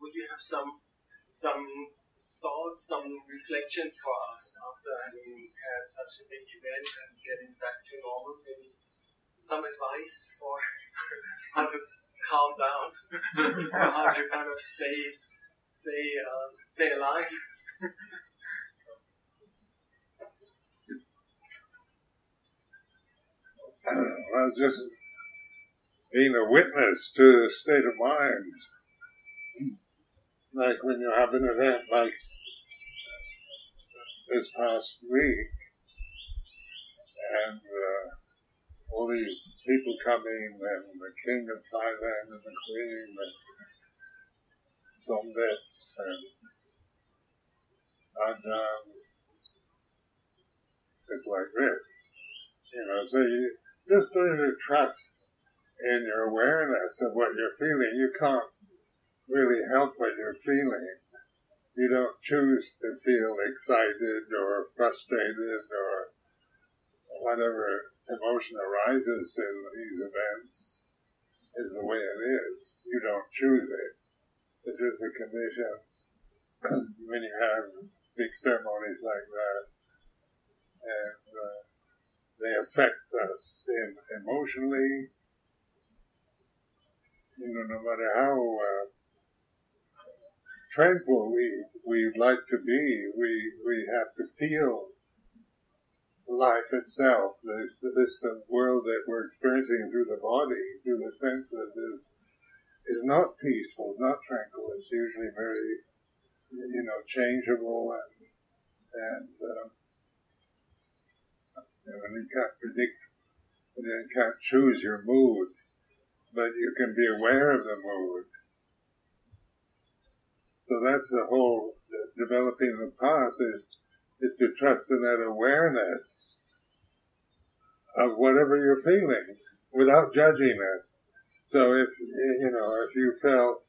would you have some some thoughts, some reflections for us after having had such a big event and getting back to normal? Maybe some advice for how to calm down, how to kind of stay stay uh, stay alive. well, just being a witness to the state of mind. Like when you have an event like this past week, and uh, all these people coming, and the king of Thailand, and the queen, and some bits, and, and um, it's like this, you know. So you just to trust in your awareness of what you're feeling. You can't really help what you're feeling. You don't choose to feel excited or frustrated or whatever emotion arises in these events is the way it is. You don't choose it. It's just the conditions when you have big ceremonies like that. And uh, they affect us in, emotionally, you know, no matter how uh, tranquil we we'd like to be, we we have to feel life itself. This this world that we're experiencing through the body, through the senses, is is not peaceful, not tranquil. It's usually very, you know, changeable and and. Uh, and you can't predict, and you can't choose your mood but you can be aware of the mood. So that's the whole developing the path is, is to trust in that awareness of whatever you're feeling without judging it. So if, you know, if you felt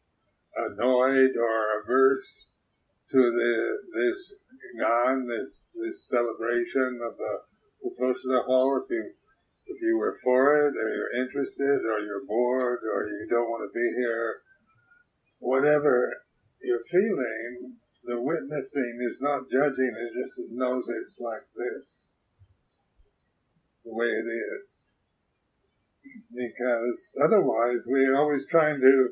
annoyed or averse to the, this gan, this, this celebration of the Uposatha hall, if you if you were for it, or you're interested, or you're bored, or you don't want to be here, whatever you're feeling, the witnessing is not judging, it just knows it's like this, the way it is. Because otherwise, we're always trying to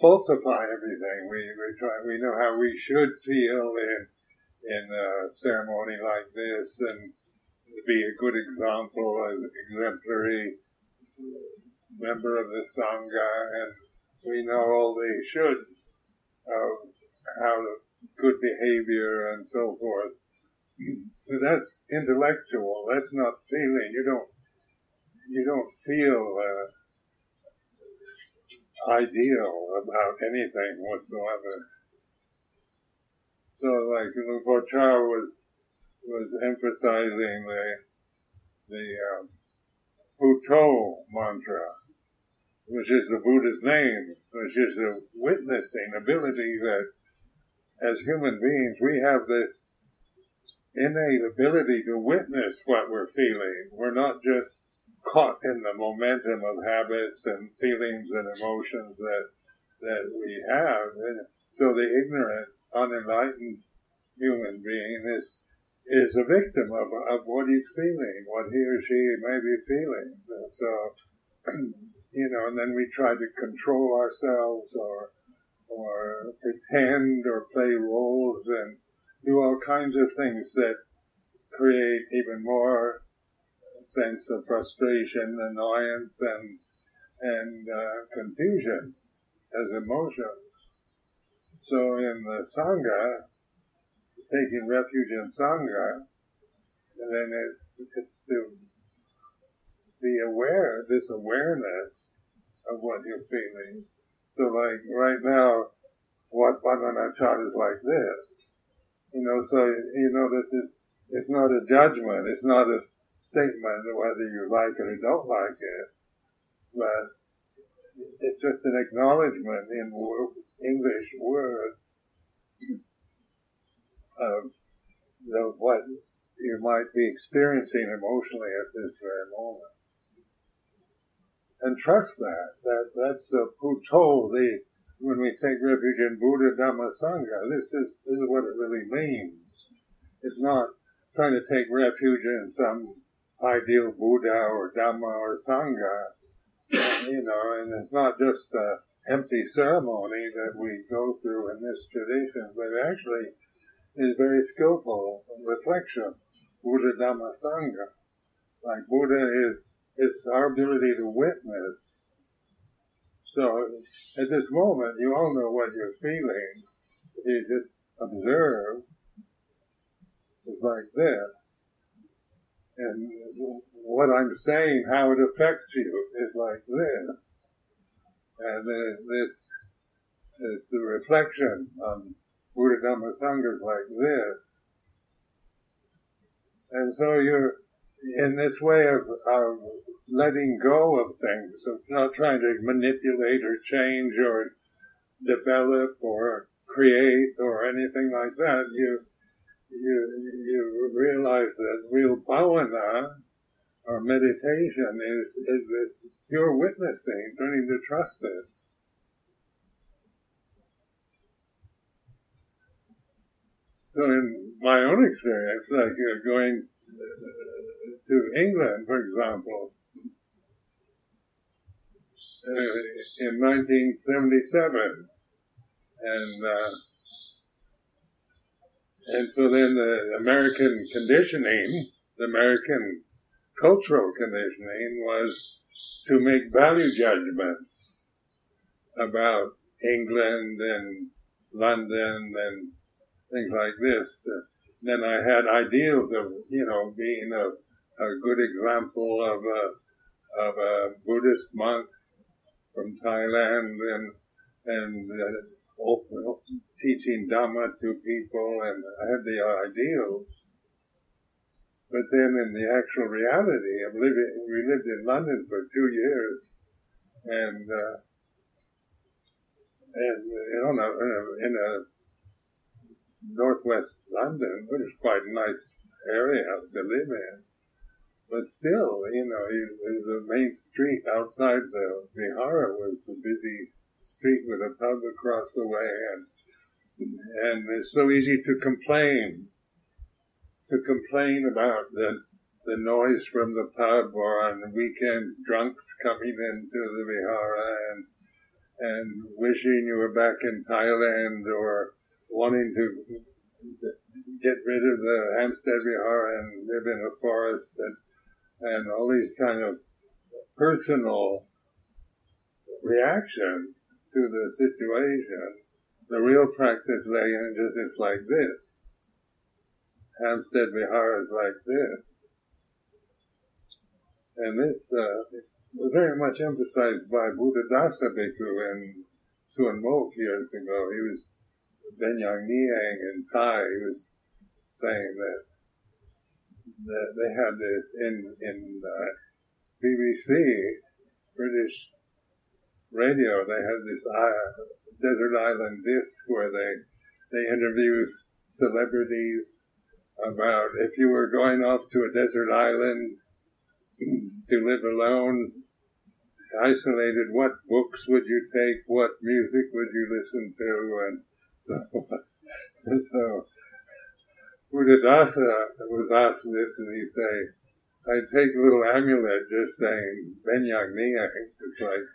falsify everything. We we try we know how we should feel in in a ceremony like this, and be a good example as exemplary member of the Sangha, and we know all the should of how good behavior and so forth. That's intellectual. That's not feeling. You don't. You don't feel uh, ideal about anything whatsoever. So, like Luang Por Chah was was emphasizing the the um, mantra, which is the Buddha's name, which is the witnessing ability that as human beings we have this innate ability to witness what we're feeling. We're not just caught in the momentum of habits and feelings and emotions that that we have. And so the ignorant, unenlightened human being is is a victim of, of what he's feeling, what he or she may be feeling. So, you know, and then we try to control ourselves or, or pretend or play roles and do all kinds of things that create even more sense of frustration, annoyance, and and uh, confusion as emotions. So in the sangha, taking refuge in Sangha, then it's, it's to be aware, this awareness of what you're feeling. So like right now, what Bandhanachat is like this. You know, so you know that it's, it's not a judgment, it's not a statement of whether you like it or don't like it, but it's just an acknowledgement in English words of the, what you might be experiencing emotionally at this very moment. And trust that. That that's the Buddho, the when we take refuge in Buddha, Dhamma, Sangha, this is, this is what it really means. It's not trying to take refuge in some ideal Buddha or Dhamma or Sangha, you know, and it's not just an empty ceremony that we go through in this tradition, but actually is very skillful reflection. Buddha Dhamma Sangha. Like Buddha is, it's our ability to witness. So at this moment, you all know what you're feeling. You just observe. It's like this. And what I'm saying, how it affects you, is like this. And this is the reflection on Buddha Dhamma Sangha is like this. And so you're in this way of, of letting go of things, of not trying to manipulate or change or develop or create or anything like that. You you you realize that real bhavana or meditation is is this pure witnessing, learning to trust it. So in my own experience, like uh, going to England, for example, uh, in 1977, and uh, and so then the American conditioning, the American cultural conditioning was to make value judgments about England and London and things like this. Uh, then I had ideals of, you know, being a, a good example of a, of a Buddhist monk from Thailand and, and uh, teaching Dhamma to people and had the ideals. But then in the actual reality of living, we lived in London for two years and, uh, and you know, in a, in a northwest London, which is quite a nice area to live in. But still, you know, the main street outside the Vihara was a busy street with a pub across the way, and and it's so easy to complain, to complain about the the noise from the pub or on weekends drunks coming into the Vihara and and wishing you were back in Thailand or wanting to get rid of the Hampstead Vihara and live in a forest and, and all these kind of personal reactions to the situation. The real practice lay in just it's like this. Hampstead Vihara is like this. And this uh, was very much emphasized by Buddhadasa Bhikkhu in Suan Mokkh years ago. He was Benyang Niang in Thai He was saying that they had this in in uh, BBC British radio. They had this uh, desert island disc where they they interview celebrities about if you were going off to a desert island to live alone, isolated, what books would you take? What music would you listen to? And so, so Buddhadasa was asked this and he say, I take a little amulet just saying Benyang Niang. It's like,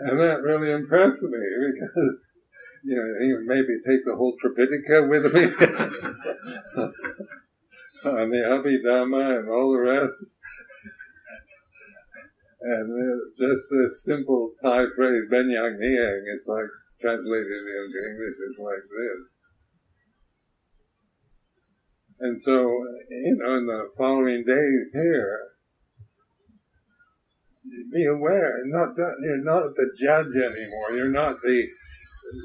and that really impressed me because, you know, he maybe take the whole Tripitaka with me and the Abhidhamma and all the rest. And just this simple Thai phrase, Benyang Niang, it's like, translated into English is like this. And so, you know, in the following days here, be aware, not you're not the judge anymore. You're not the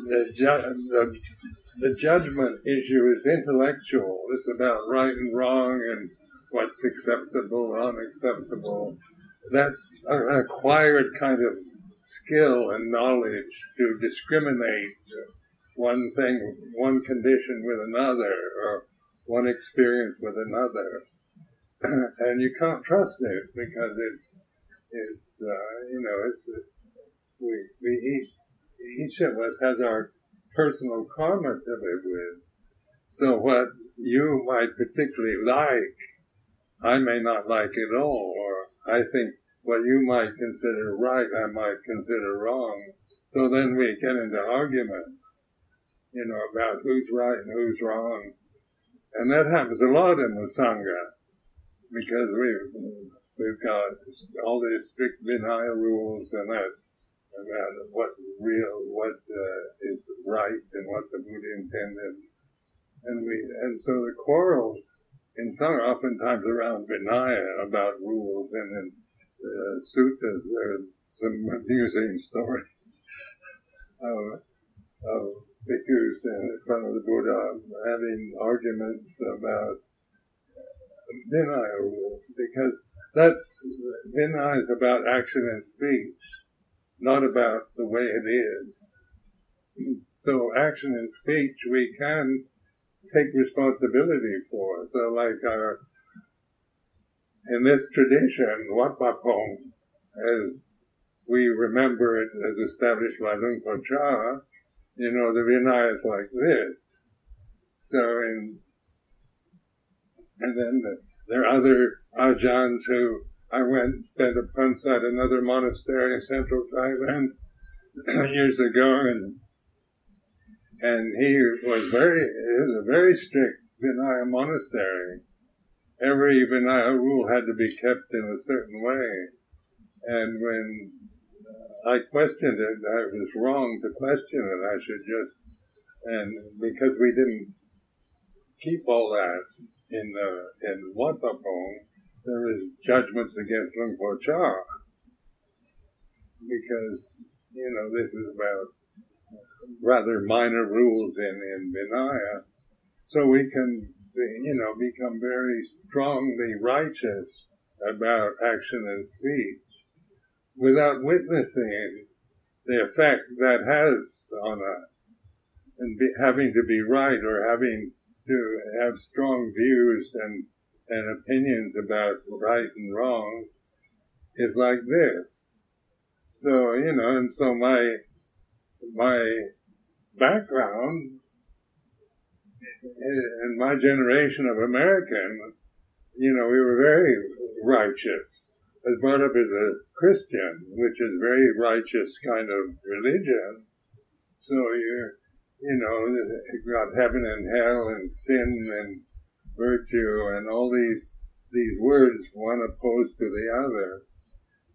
the, ju- the the judgment issue is intellectual. It's about right and wrong and what's acceptable, unacceptable. That's an acquired kind of skill and knowledge to discriminate one thing, one condition with another, or one experience with another. and you can't trust it because it, it's, uh, you know, it's, we, we eat each of us has our personal karma to live with. So what you might particularly like, I may not like at all, or I think what you might consider right, I might consider wrong. So then we get into arguments, you know, about who's right and who's wrong. And that happens a lot in the Sangha because we've, we've got all these strict Vinaya rules and that about what real, what uh, is right and what the Buddha intended. And we, and so the quarrels in Sangha oftentimes around Vinaya about rules and in uh, suttas there are some amusing stories of, of bhikkhus in front of the Buddha having arguments about Vinaya rules because that's Vinaya is about action and speech not about the way it is. So action and speech we can take responsibility for. So like our, in this tradition, Wat Pong, as we remember it as established by Luang Por Chah, you know, the Vinaya is like this. So in, and then the, there are other ajahns who I went spent a month at another monastery in central Thailand years ago, and and he was very it was a very strict Vinaya monastery. Every Vinaya rule had to be kept in a certain way, and when I questioned it, I was wrong to question it. I should just and because we didn't keep all that in the in Wat Pah Pong, there is judgments against Luang Por Chah because you know this is about rather minor rules in in Vinaya, so we can you know become very strongly righteous about action and speech without witnessing the effect that has on us and be, having to be right or having to have strong views and and opinions about right and wrong is like this. So, you know, and so my, my background and my generation of American, you know, we were very righteous. Brought up as a Christian, which is very righteous kind of religion. So you're, you know, got heaven and hell and sin and virtue, and all these these words, one opposed to the other.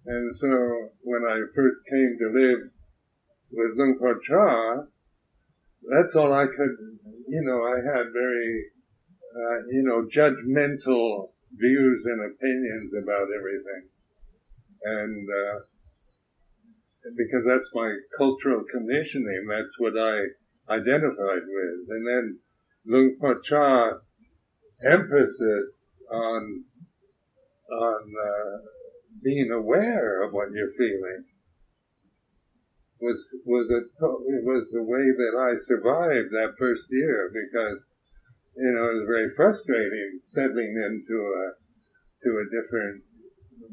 And so when I first came to live with Luang Por Chah, that's all I could, you know, I had very, uh, you know, judgmental views and opinions about everything. And, uh, because that's my cultural conditioning, that's what I identified with. And then Luang Por Chah emphasis on on uh, being aware of what you're feeling was was a it was the way that I survived that first year because you know it was very frustrating settling into a to a different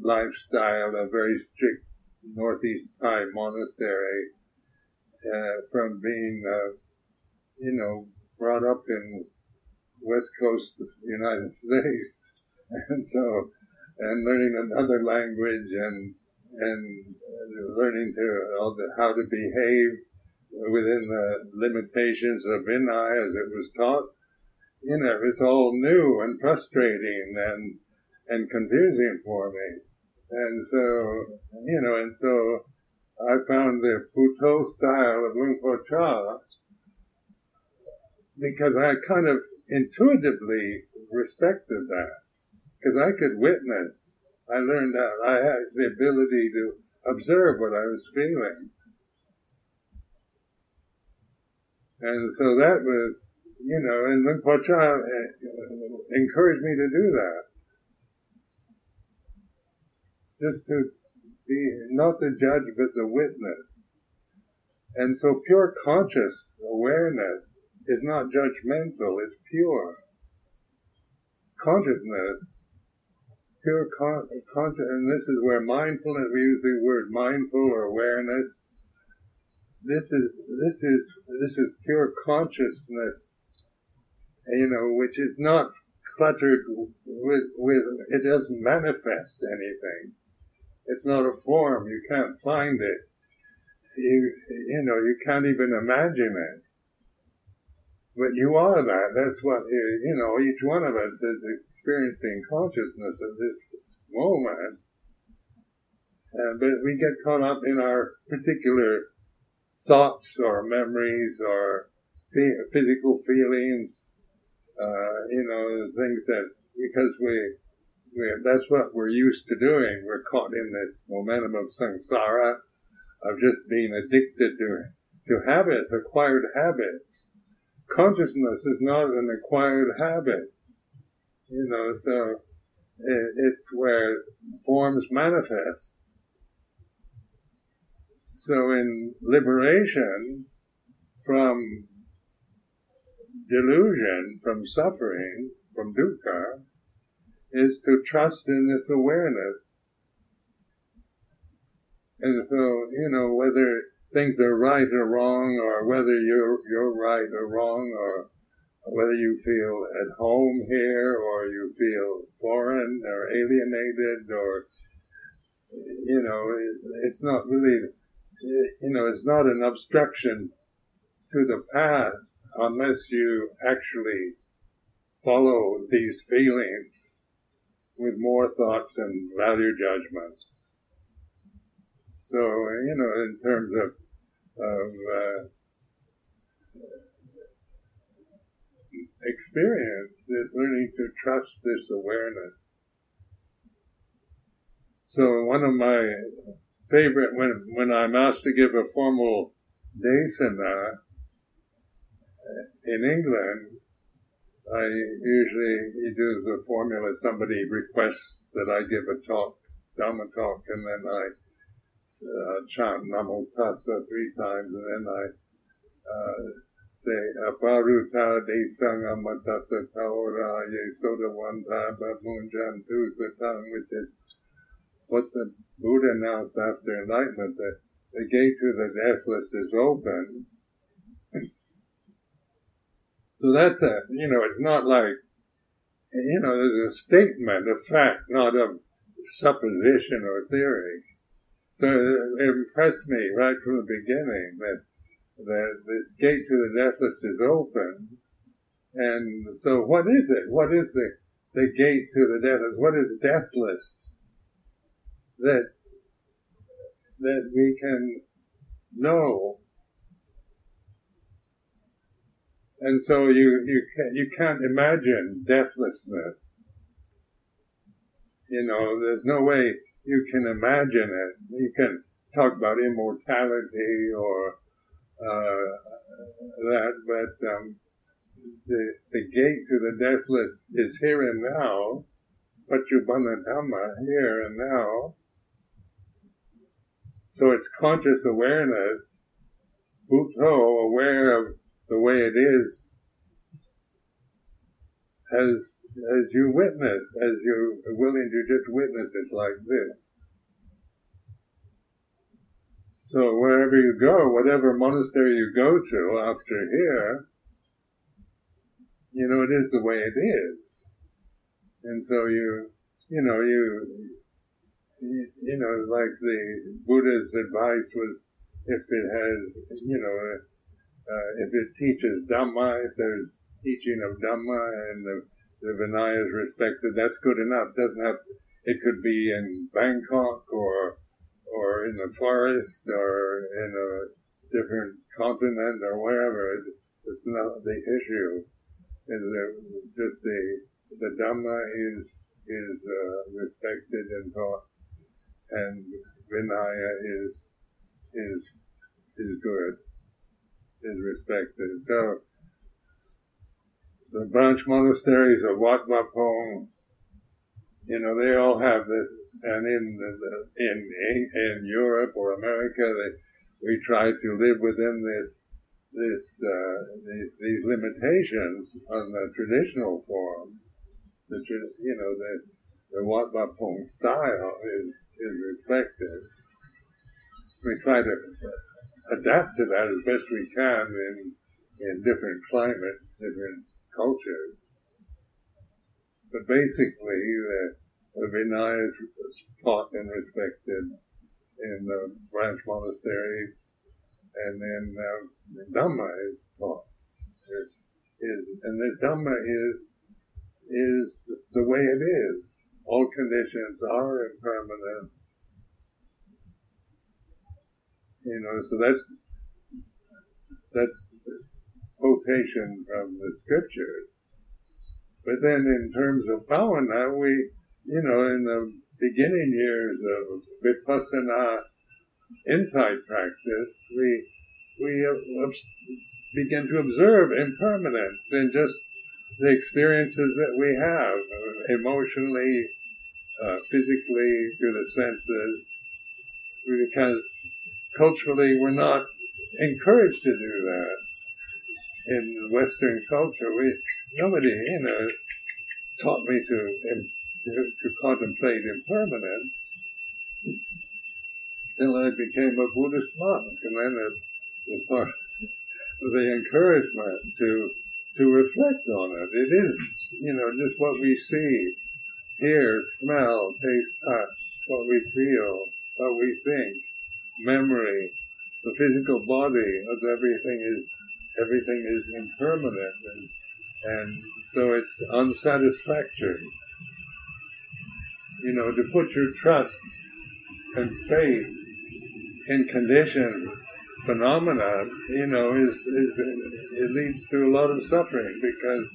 lifestyle, a very strict northeast Thai monastery, uh, from being uh, you know brought up in west coast of the United States, and so and learning another language and and learning to the, how to behave within the limitations of Vinaya as it was taught. You know, it's all new and frustrating and and confusing for me. And so, you know, and so I found the Buddho style of Luang Por Chah because I kind of intuitively respected that because I could witness. I learned that I had the ability to observe what I was feeling. And so that was, you know, and Luang Por Chah uh, encouraged me to do that. Just to be, not the judge, but the witness. And so pure conscious awareness is not judgmental, it's pure. Consciousness, pure con- conscious, and this is where mindfulness, we use the word mindful or awareness, this is this is this is pure consciousness, you know, which is not cluttered with with it doesn't manifest anything. It's not a form. You can't find it. You you know you can't even imagine it. But you are that. That's what you know. Each one of us is experiencing consciousness at this moment. Uh, but we get caught up in our particular thoughts or memories or physical feelings, uh, you know, things that, because we, we, that's what we're used to doing. We're caught in this momentum of samsara, of just being addicted to, to habits, acquired habits. Consciousness is not an acquired habit. You know, so it, it's where forms manifest. So in liberation from delusion, from suffering, from dukkha, is to trust in this awareness. And so, you know, whether things are right or wrong, or whether you're, you're right or wrong, or whether you feel at home here, or you feel foreign, or alienated, or, you know, it's not really you know, it's not an obstruction to the path unless you actually follow these feelings with more thoughts and value judgments. So, you know, in terms of, of uh, experience, is learning to trust this awareness. So one of my favorite when when I'm asked to give a formal desana in England. I usually do the formula. Somebody requests that I give a talk, Dhamma talk, and then I uh, chant Namo Tassa three times, and then I uh, say Aparuta de Sangamatassa Taora Ye Soda one time, but Munjan Satang, which is what the Buddha announced after enlightenment that the gate to the deathless is open. So that's a, you know, it's not like, you know, there's a statement of fact, not of supposition or theory. So it impressed me right from the beginning that that this gate to the deathless is open. And so what is it? What is the, the gate to the deathless? What is deathless? that that we can know. And so you you can't, you can't imagine deathlessness. You know, there's no way you can imagine it. You can talk about immortality or uh, that, but um, the the gate to the deathless is here and now. Paccuppanna Dhamma, here and now. So it's conscious awareness, Buddho, aware of the way it is, as as you witness, as you're willing to just witness it like this. So wherever you go, whatever monastery you go to after here, you know, it is the way it is. And so you, you know, you, you know, like the Buddha's advice was if it has, you know, uh, if it teaches Dhamma, if there's teaching of Dhamma and the, the Vinaya is respected, that's good enough. Doesn't have, it could be in Bangkok or, or in the forest or in a different continent or wherever. It's not the issue. Is just the, the Dhamma is, is, uh, respected and taught and Vinaya is is is good, is respected. So the branch monasteries of Wat Pah Pong, you know, they all have this, and in the, in in Europe or America, they we try to live within this this uh, these, these limitations on the traditional form. The you know the the Wat Pah Pong style is is respected. We try to adapt to that as best we can in in different climates, different cultures. But basically, the, the Vinaya is taught and respected in the branch monasteries, and then uh, the Dhamma is taught. Is, and the Dhamma is is the way it is. All conditions are impermanent. You know, so that's that's quotation from the scriptures. But then in terms of bhavana, we, you know, in the beginning years of vipassana insight practice, we, we begin to observe impermanence in just the experiences that we have, uh, emotionally, uh, physically, through the senses, because culturally we're not encouraged to do that in Western culture, we nobody you know taught me to to, to contemplate impermanence until I became a Buddhist monk, and then it was part of the encouragement to to reflect on it. It is you know just what we see, hear, smell, taste, touch, what we feel, what we think, memory, the physical body of everything is everything is impermanent and, and so it's unsatisfactory. You know, to put your trust and faith in conditioned phenomena, you know, is, is it leads to a lot of suffering because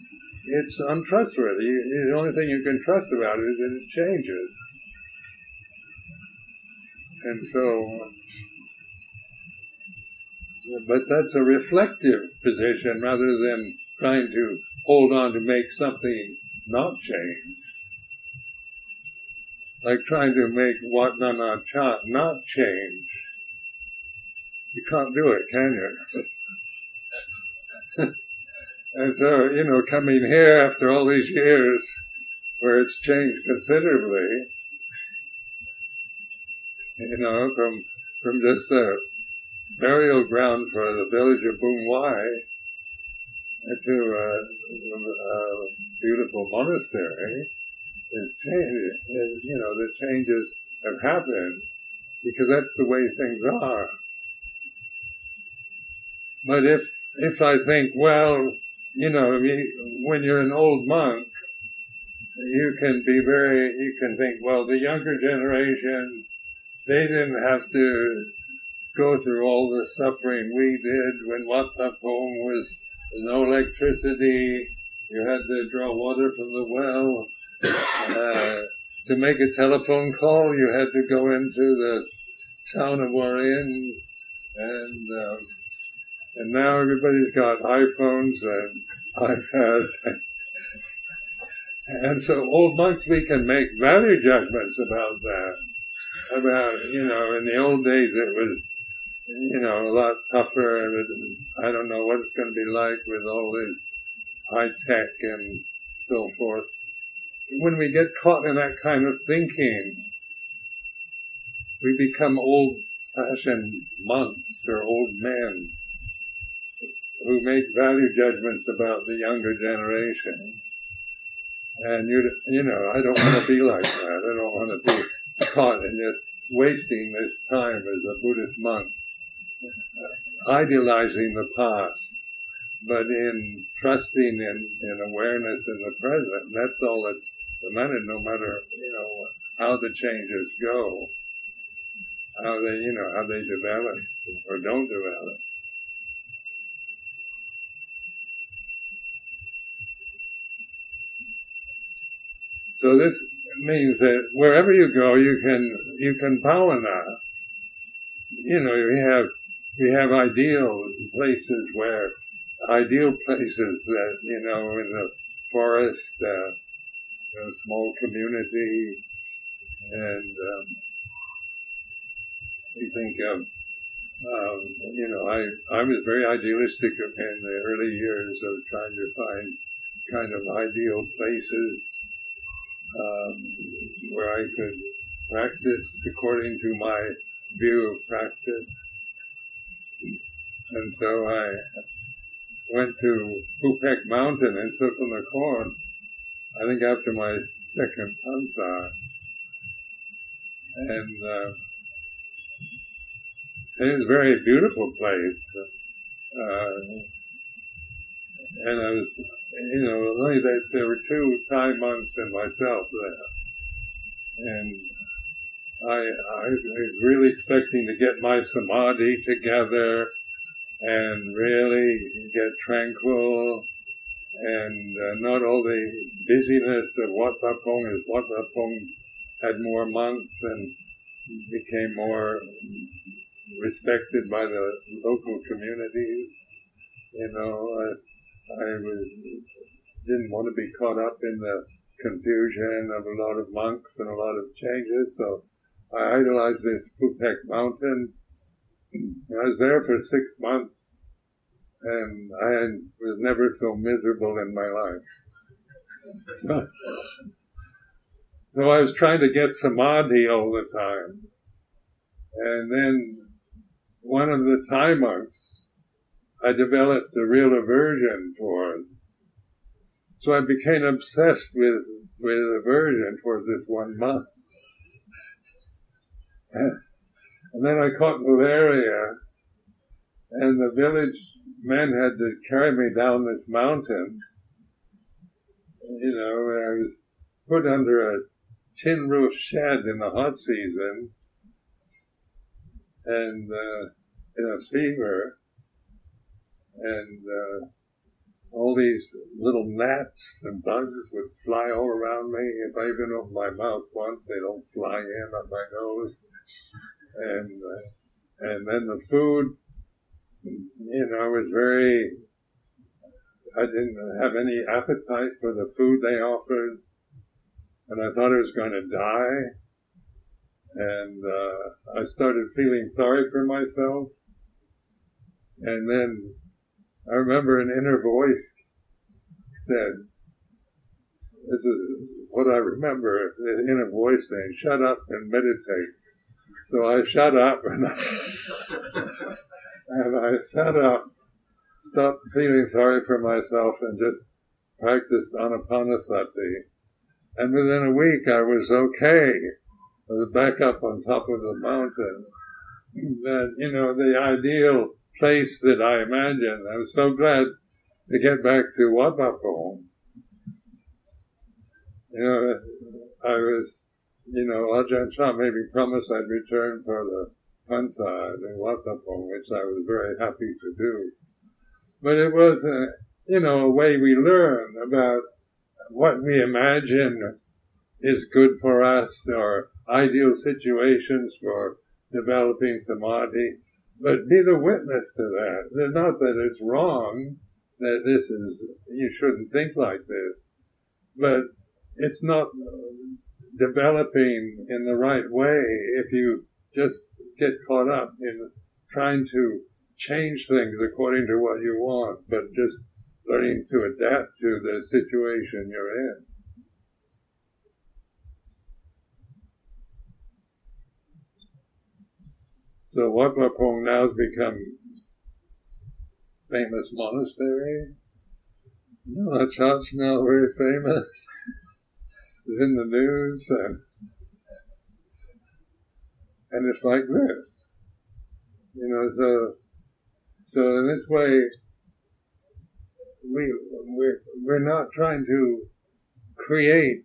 it's untrustworthy. The only thing you can trust about it is that it changes. And so but that's a reflective position rather than trying to hold on to make something not change. Like trying to make what na cha not change. You can't do it, can you? and so, you know, coming here after all these years where it's changed considerably, you know, from from just a burial ground for the village of Bungwai to a, a beautiful monastery. Is changed, you know, the changes have happened because that's the way things are. But if if I think, well, you know, when you're an old monk, you can be very, you can think, well, the younger generation, they didn't have to go through all the suffering we did when Wat Pah Pong was no electricity. You had to draw water from the well. Uh, to make a telephone call, you had to go into the town of Warin, and um, and now everybody's got iPhones and iPads. and so old monks, we can make value judgments about that. About, you know, in the old days it was you know, a lot tougher. I don't know what it's going to be like with all this high tech and so forth. When we get caught in that kind of thinking, we become old-fashioned monks or old men who make value judgments about the younger generation. And you, you know, I don't want to be like that. I don't want to be caught in just wasting this time as a Buddhist monk idealizing the past, but in trusting in, in awareness in the present. That's all that's the matter, no matter, you know, how the changes go, how they, you know, how they develop or don't develop. So this means that wherever you go, you can, you can bhavana. You know, you have we have ideal places where ideal places that you know in the forest, uh, a small community, and um, we think of um, you know I I was very idealistic in the early years of trying to find kind of ideal places um, where I could practice according to my view of practice And so I went to Pupek Mountain in Sakon Nakhon, I think after my second Pansa. And uh, it was a very beautiful place. Uh, and I was, you know, only that there were two Thai monks and myself there. And I, I was really expecting to get my samadhi together and really get tranquil and uh, not all the busyness of Wat Pong as Wat Pong had more monks and became more respected by the local communities. You know, I, I was, didn't want to be caught up in the confusion of a lot of monks and a lot of changes, so I idolized this Pupek mountain. I was there for six months, and I was never so miserable in my life. So, so I was trying to get samadhi all the time. And then one of the Thai monks I developed a real aversion toward. So I became obsessed with, with aversion towards this one monk. And then I caught malaria, and the village men had to carry me down this mountain. You know, I was put under a tin roof shed in the hot season, and uh, in a fever, and uh, all these little gnats and bugs would fly all around me. If I even open my mouth once, they don't fly in on my nose. And uh, and then the food, you know, I was very. I didn't have any appetite for the food they offered, and I thought I was going to die. And uh, I started feeling sorry for myself and then I remember an inner voice said, this is what I remember, the inner voice saying, shut up and meditate. So I shut up and I, and I sat up, stopped feeling sorry for myself and just practiced anapanasati. And within a week I was okay. I was back up on top of the mountain. That, you know, the ideal place that I imagined. I was so glad to get back to Wat Pah You know, I was, you know, Ajahn Chah made me promise I'd return for the Pansa in Wat Pah which I was very happy to do. But it was, a, you know, a way we learn about what we imagine is good for us or ideal situations for developing samadhi but be the witness to that. Not that it's wrong, that this is, you shouldn't think like this, but it's not developing in the right way if you just get caught up in trying to change things according to what you want, but just learning to adapt to the situation you're in. So Wat Pah Pong now has become famous monastery. No, Chot's now very famous. it's in the news and and it's like this. You know, so so in this way we we're, we're not trying to create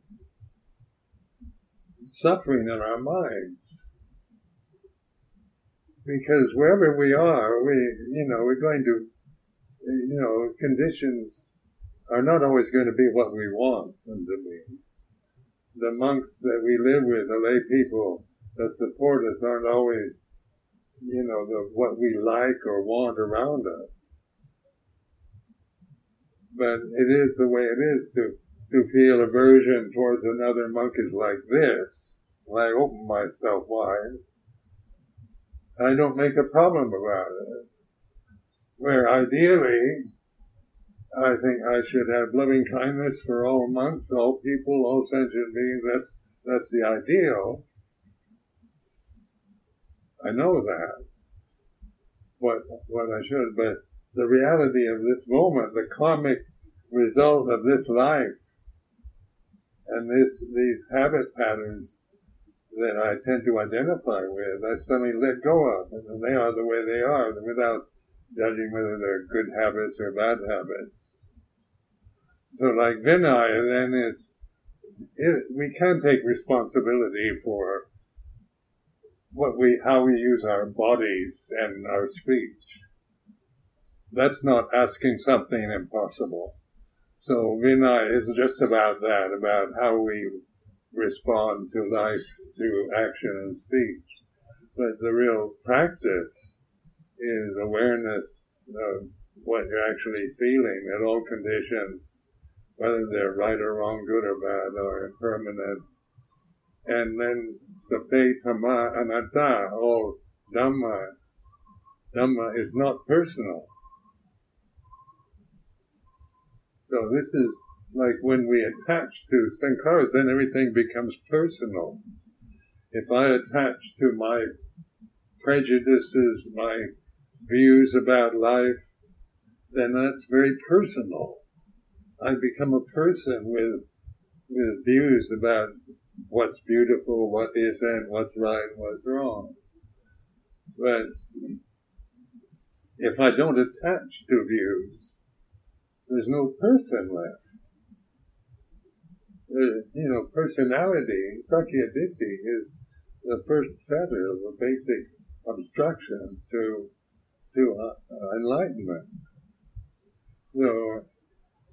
suffering in our minds because wherever we are, we, you know, we're going to, you know, conditions are not always going to be what we want them to be. The monks that we live with, the lay people that support us aren't always, you know, the, what we like or want around us. But it is the way it is to, to feel aversion towards another monk is like this. When I open myself wide, I don't make a problem about it. Where ideally, I think I should have loving kindness for all monks, all people, all sentient beings. That's that's the ideal. I know that. what what I should, but the reality of this moment, the karmic result of this life, and this these habit patterns that I tend to identify with, I suddenly let go of, and they are the way they are, without judging whether they're good habits or bad habits. So, like Vinaya, then it's it, we can take responsibility for what we how we use our bodies and our speech. That's not asking something impossible. So Vinaya is just about that, about how we respond to life through action and speech. But the real practice is awareness of what you're actually feeling at all conditions, whether they're right or wrong, good or bad, or impermanent. And then sabbe dhamma anatta, all dhamma. Dhamma is not personal. So this is like when we attach to sankharas, then everything becomes personal. If I attach to my prejudices, my views about life, then that's very personal. I become a person with with views about what's beautiful, what isn't, what's right, what's wrong. But if I don't attach to views, there's no person left. Uh, you know, personality, sakkayaditthi, is the first fetter, the basic obstruction to to uh, enlightenment. So,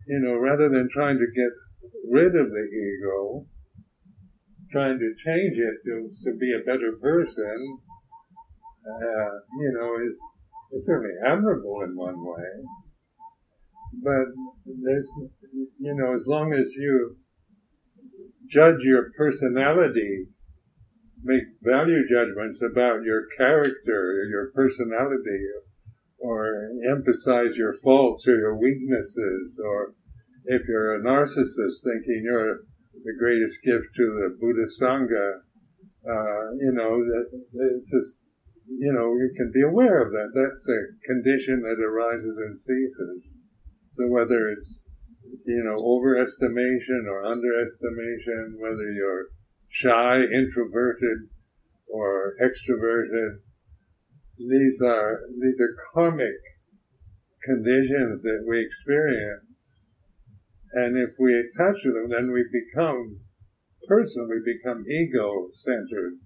you know, rather than trying to get rid of the ego, trying to change it to, to be a better person, uh, you know, is, is certainly admirable in one way. But there's, you know, as long as you judge your personality, make value judgments about your character, your personality, or emphasize your faults or your weaknesses, or if you're a narcissist thinking you're the greatest gift to the Buddha Sangha, uh, you know, that it's just, you know, you can be aware of that. That's a condition that arises and ceases. So whether it's, you know, overestimation or underestimation, whether you're shy, introverted, or extroverted, these are, these are karmic conditions that we experience and if we attach to them, then we become person, we become ego-centered.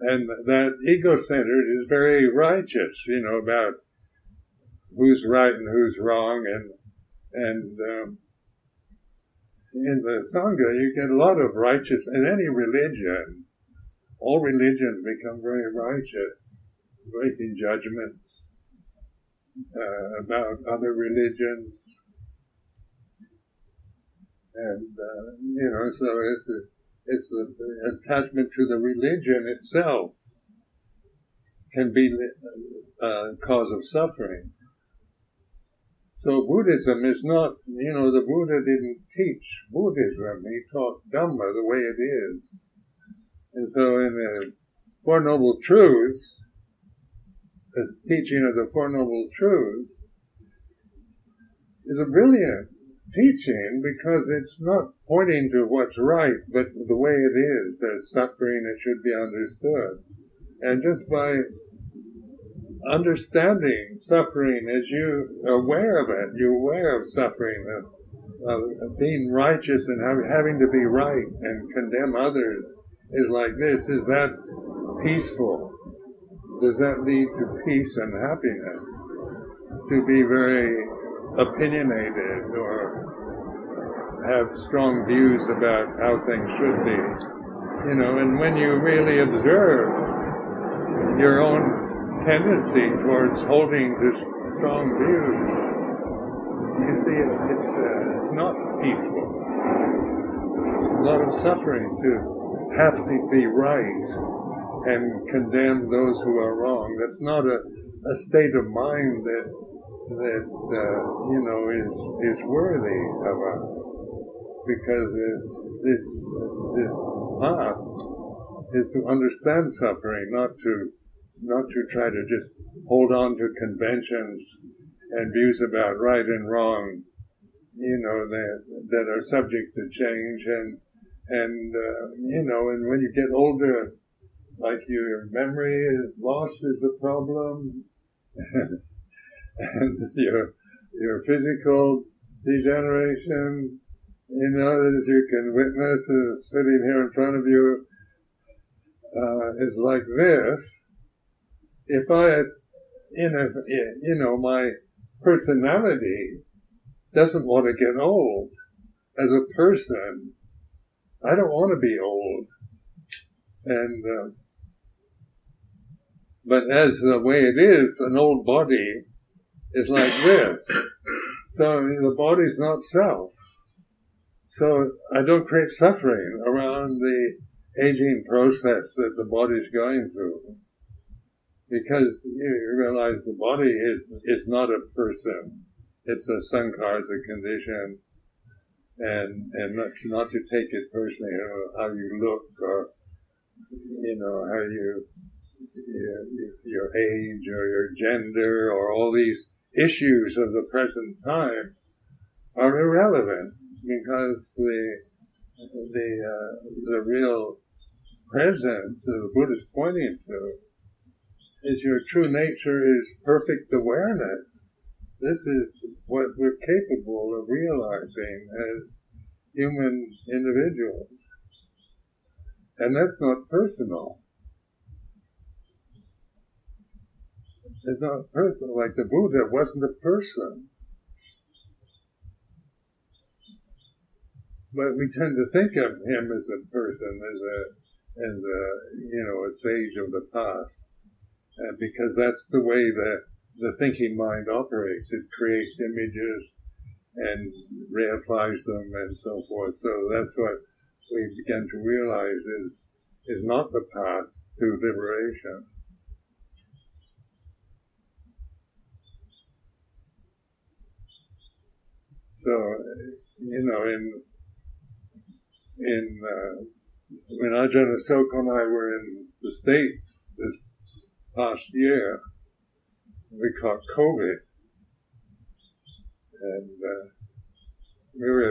And that ego-centered is very righteous, you know, about who's right and who's wrong. And, and, um, in the Sangha, you get a lot of righteous, in any religion, all religions become very righteous, making judgments uh, about other religions, and uh, you know, so it's a, it's the, attachment to the religion itself can be a uh, cause of suffering. So Buddhism is not, you know, the Buddha didn't teach Buddhism. He taught Dhamma the way it is. And so in the Four Noble Truths, this teaching of the Four Noble Truths is a brilliant teaching because it's not pointing to what's right, but the way it is. There's suffering, it should be understood. And just by understanding suffering as you are aware of it, you're aware of suffering, of, of being righteous and having to be right and condemn others is like this. Is that peaceful? Does that lead to peace and happiness? To be very opinionated or have strong views about how things should be. You know, and when you really observe your own tendency towards holding to strong views, you see it, it's, uh, not peaceful. a lot of suffering to have to be right and condemn those who are wrong. That's not a, a state of mind that that uh, you know is is worthy of us because this this path is to understand suffering, not to not to try to just hold on to conventions and views about right and wrong, you know, that, that are subject to change and, and, uh, you know, and when you get older, like your memory is loss is a problem, and your, your physical degeneration, you know, as you can witness uh, sitting here in front of you, uh, is like this. If I, you know, you know, my personality doesn't want to get old as a person. I don't want to be old. And, uh, but as the way it is, an old body is like this. So the body's not self. So I don't create suffering around the aging process that the body's going through. Because you realize the body is, is not a person. It's a sankhara, condition. And, and not, not to take it personally, you know, how you look or, you know, how you, your, your age or your gender or all these issues of the present time are irrelevant because the the uh, the real presence that the Buddha is pointing to is your true nature is perfect awareness. This is what we're capable of realizing as human individuals. And that's not personal. It's not personal. Like the Buddha wasn't a person. But we tend to think of him as a person, as a, as a, you know, a sage of the past. Uh, because that's the way the, the thinking mind operates. It creates images and reifies them and so forth. So that's what we begin to realize is, is not the path to liberation. So, you know, in in uh, when Ajahn Asoka and I were in the States this past year, we caught COVID. And uh, we were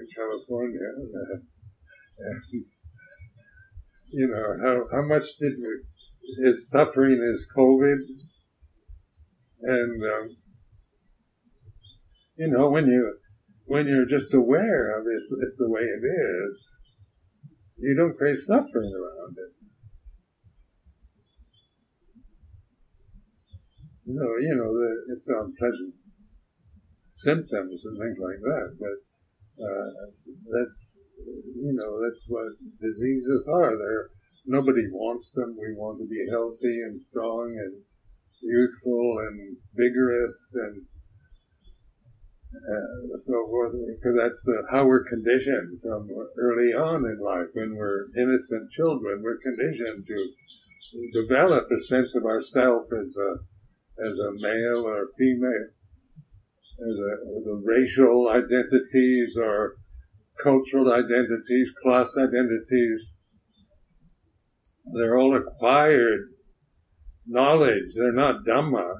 in California. And, uh, and, you know, how, how much did we, his suffering is COVID. And, um, you know, when you, when you're just aware of it, it's, it's the way it is, you don't create suffering around it. No, you know, the, it's unpleasant symptoms and things like that, but uh, that's, you know, that's what diseases are. They're, nobody wants them. We want to be healthy and strong and youthful and vigorous and uh, so forth, because that's the, how we're conditioned from early on in life. When we're innocent children, we're conditioned to develop a sense of ourself as a as a male or female, as a, the racial identities or cultural identities, class identities. They're all acquired knowledge. They're not Dhamma.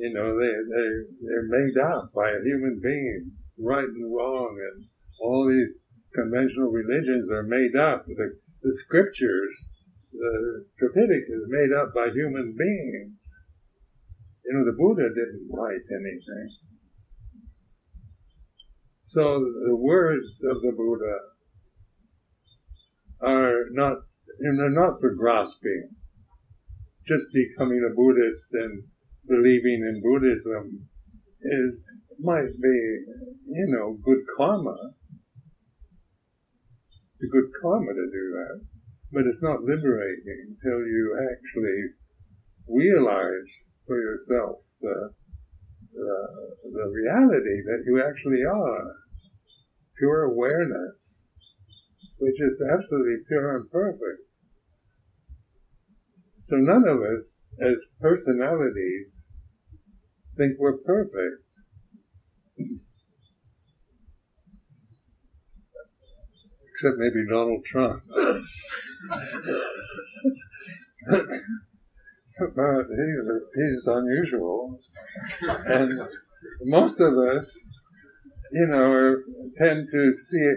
You know, they, they, they're made up by a human being, right and wrong, and all these conventional religions are made up. The, the scriptures, the Tripitaka is made up by human beings. You know, the Buddha didn't write anything. So the words of the Buddha are not, and they're not for grasping. Just becoming a Buddhist and believing in Buddhism is, might be, you know, good karma. It's a good karma to do that. But it's not liberating until you actually realize for yourself the, the, the reality that you actually are. Pure awareness, which is absolutely pure and perfect. So none of us, as personalities, think we're perfect. Except maybe Donald Trump. but he's he's unusual, and most of us, you know, tend to see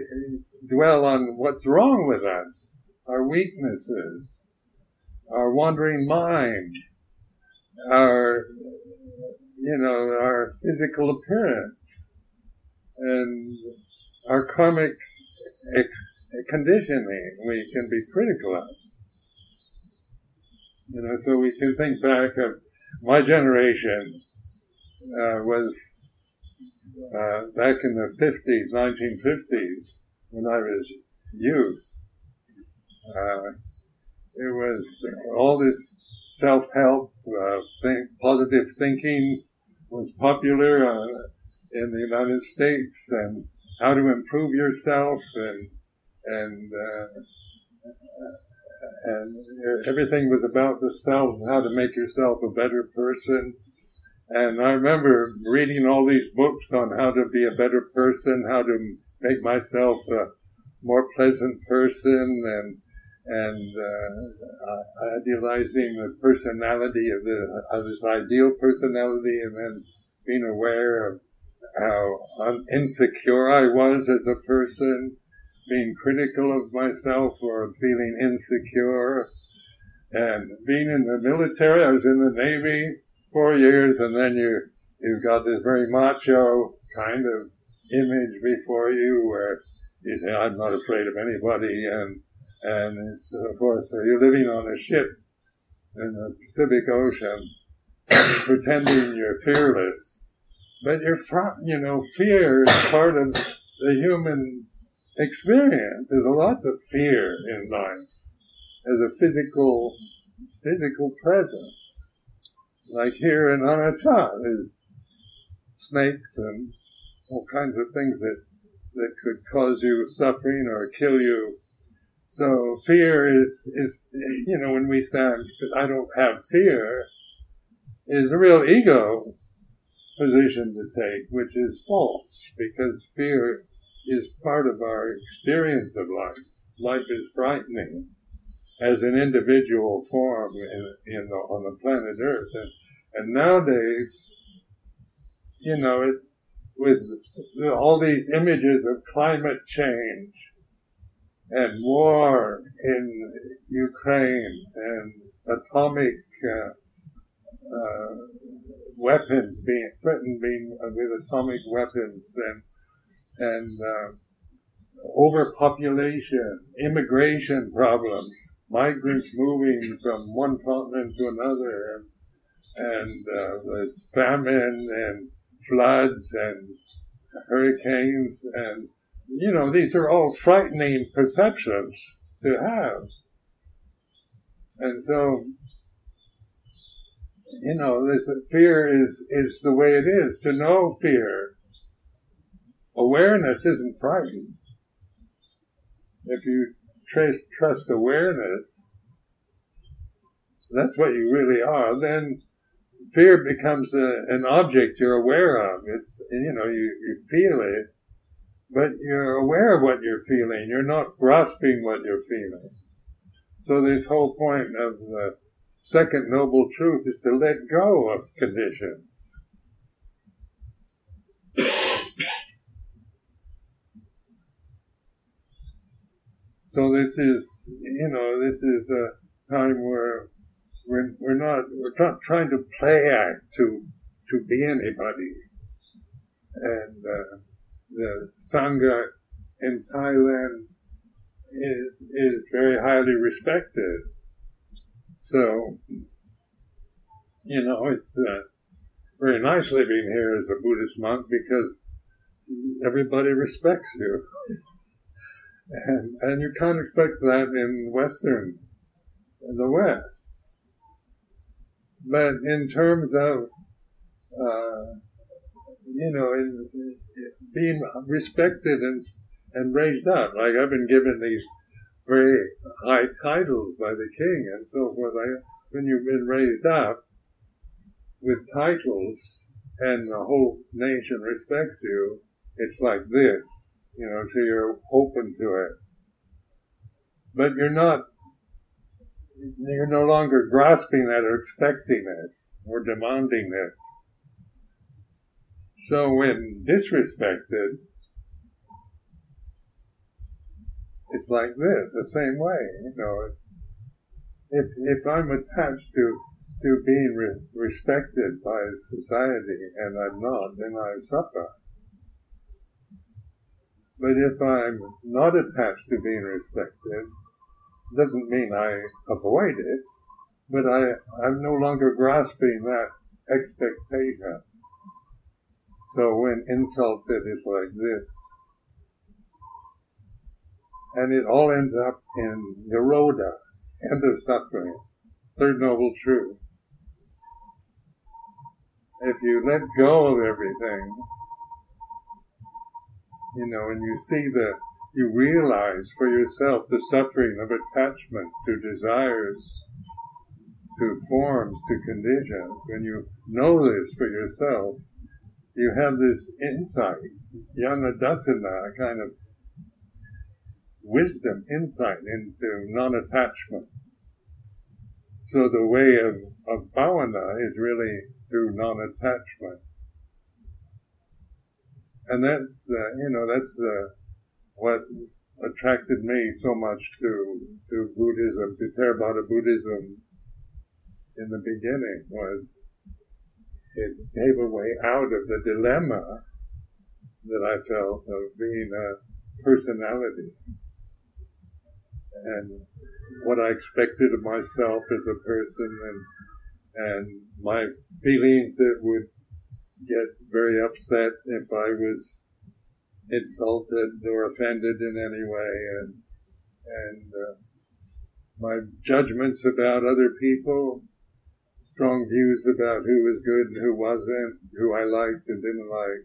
dwell on what's wrong with us, our weaknesses, our wandering mind, our you know our physical appearance, and our karmic conditioning. We can be critical of. You know, so we can think back of my generation uh, was uh, back in the 50s, 1950s, when I was youth. Uh, it was all this self-help, uh, think, positive thinking was popular uh, in the United States, and how to improve yourself, and and uh, and everything was about the self, how to make yourself a better person. And I remember reading all these books on how to be a better person, how to make myself a more pleasant person, and and uh, idealizing the personality of the of this ideal personality, and then being aware of how insecure I was as a person, being critical of myself or feeling insecure. And being in the military, I was in the Navy four years, and then you you've got this very macho kind of image before you, where you say, "I'm not afraid of anybody," and and so forth. so you're living on a ship in the Pacific Ocean, pretending you're fearless, but you're, you know, fear is part of the human experience. There's a lot of fear in life as a physical, physical presence. Like here in Nanachat, there's snakes and all kinds of things that, that could cause you suffering or kill you. So fear is, is, you know, when we stand, I don't have fear, is a real ego position to take, which is false, because fear is part of our experience of life. Life is frightening as an individual form in, in the, on the planet Earth. And, and nowadays, you know, it, with all these images of climate change and war in Ukraine and atomic uh, uh, weapons being threatened being uh, with atomic weapons and and uh, overpopulation, immigration problems, migrants moving from one continent to another, and, and uh, there's famine and floods and hurricanes, and you know these are all frightening perceptions to have, and so you know, this fear is is the way it is. To know fear Awareness isn't frightening. If you trace, trust awareness, that's what you really are, then fear becomes a, an object you're aware of. It's, you know, you, you feel it, but you're aware of what you're feeling. You're not grasping what you're feeling. So this whole point of the second noble truth is to let go of conditions. So this is, you know, this is a time where we're, we're not, we're not trying to play act to, to be anybody. And, uh, the Sangha in Thailand is, is very highly respected. So, you know, it's uh, very nice living here as a Buddhist monk because everybody respects you. And, and you can't expect that in Western, in the West. But in terms of, uh, you know, in, in being respected and, and raised up, like I've been given these very high titles by the king and so forth. I, when you've been raised up with titles and the whole nation respects you, it's like this you know, so you're open to it. But you're not, you're no longer grasping that or expecting it or demanding it. So when disrespected, it's like this, the same way, you know. If, if I'm attached to, to being re- respected by society and I'm not, then I suffer. But if I'm not attached to being respected, doesn't mean I avoid it, but I, I'm no longer grasping that expectation. So when insulted is like this, and it all ends up in Nirodha, end of suffering, third noble truth. If you let go of everything, you know, and you see the you realize for yourself the suffering of attachment to desires, to forms, to conditions, when you know this for yourself, you have this insight, dassana, a kind of wisdom, insight into non-attachment. So the way of, of bhavana is really through non-attachment. And that's, uh, you know, that's the, what attracted me so much to, to Buddhism, to Theravada Buddhism in the beginning was it gave a way out of the dilemma that I felt of being a personality. And what I expected of myself as a person and and my feelings that would get very upset if I was insulted or offended in any way, and and uh, my judgments about other people, strong views about who was good and who wasn't, who I liked and didn't like.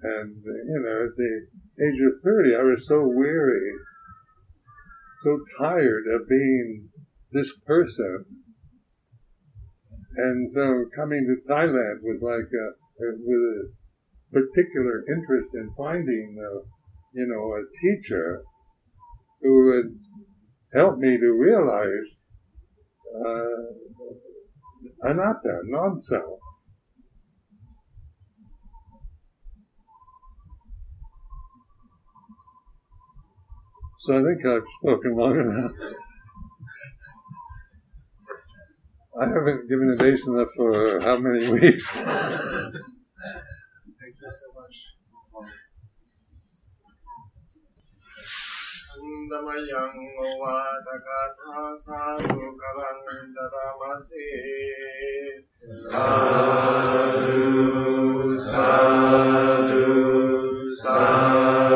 And, you know, at the age of 30, I was so weary, so tired of being this person. And so coming to Thailand was like a, with a particular interest in finding, uh, you know, a teacher who would help me to realize uh, anatta, non-self. So I think I've spoken long enough. I haven't given a date enough for how many weeks? So much. Andamayang Vatakatha Sadhu Kalang Daramasi Sadhu Sadhu Sadhu. Anumodha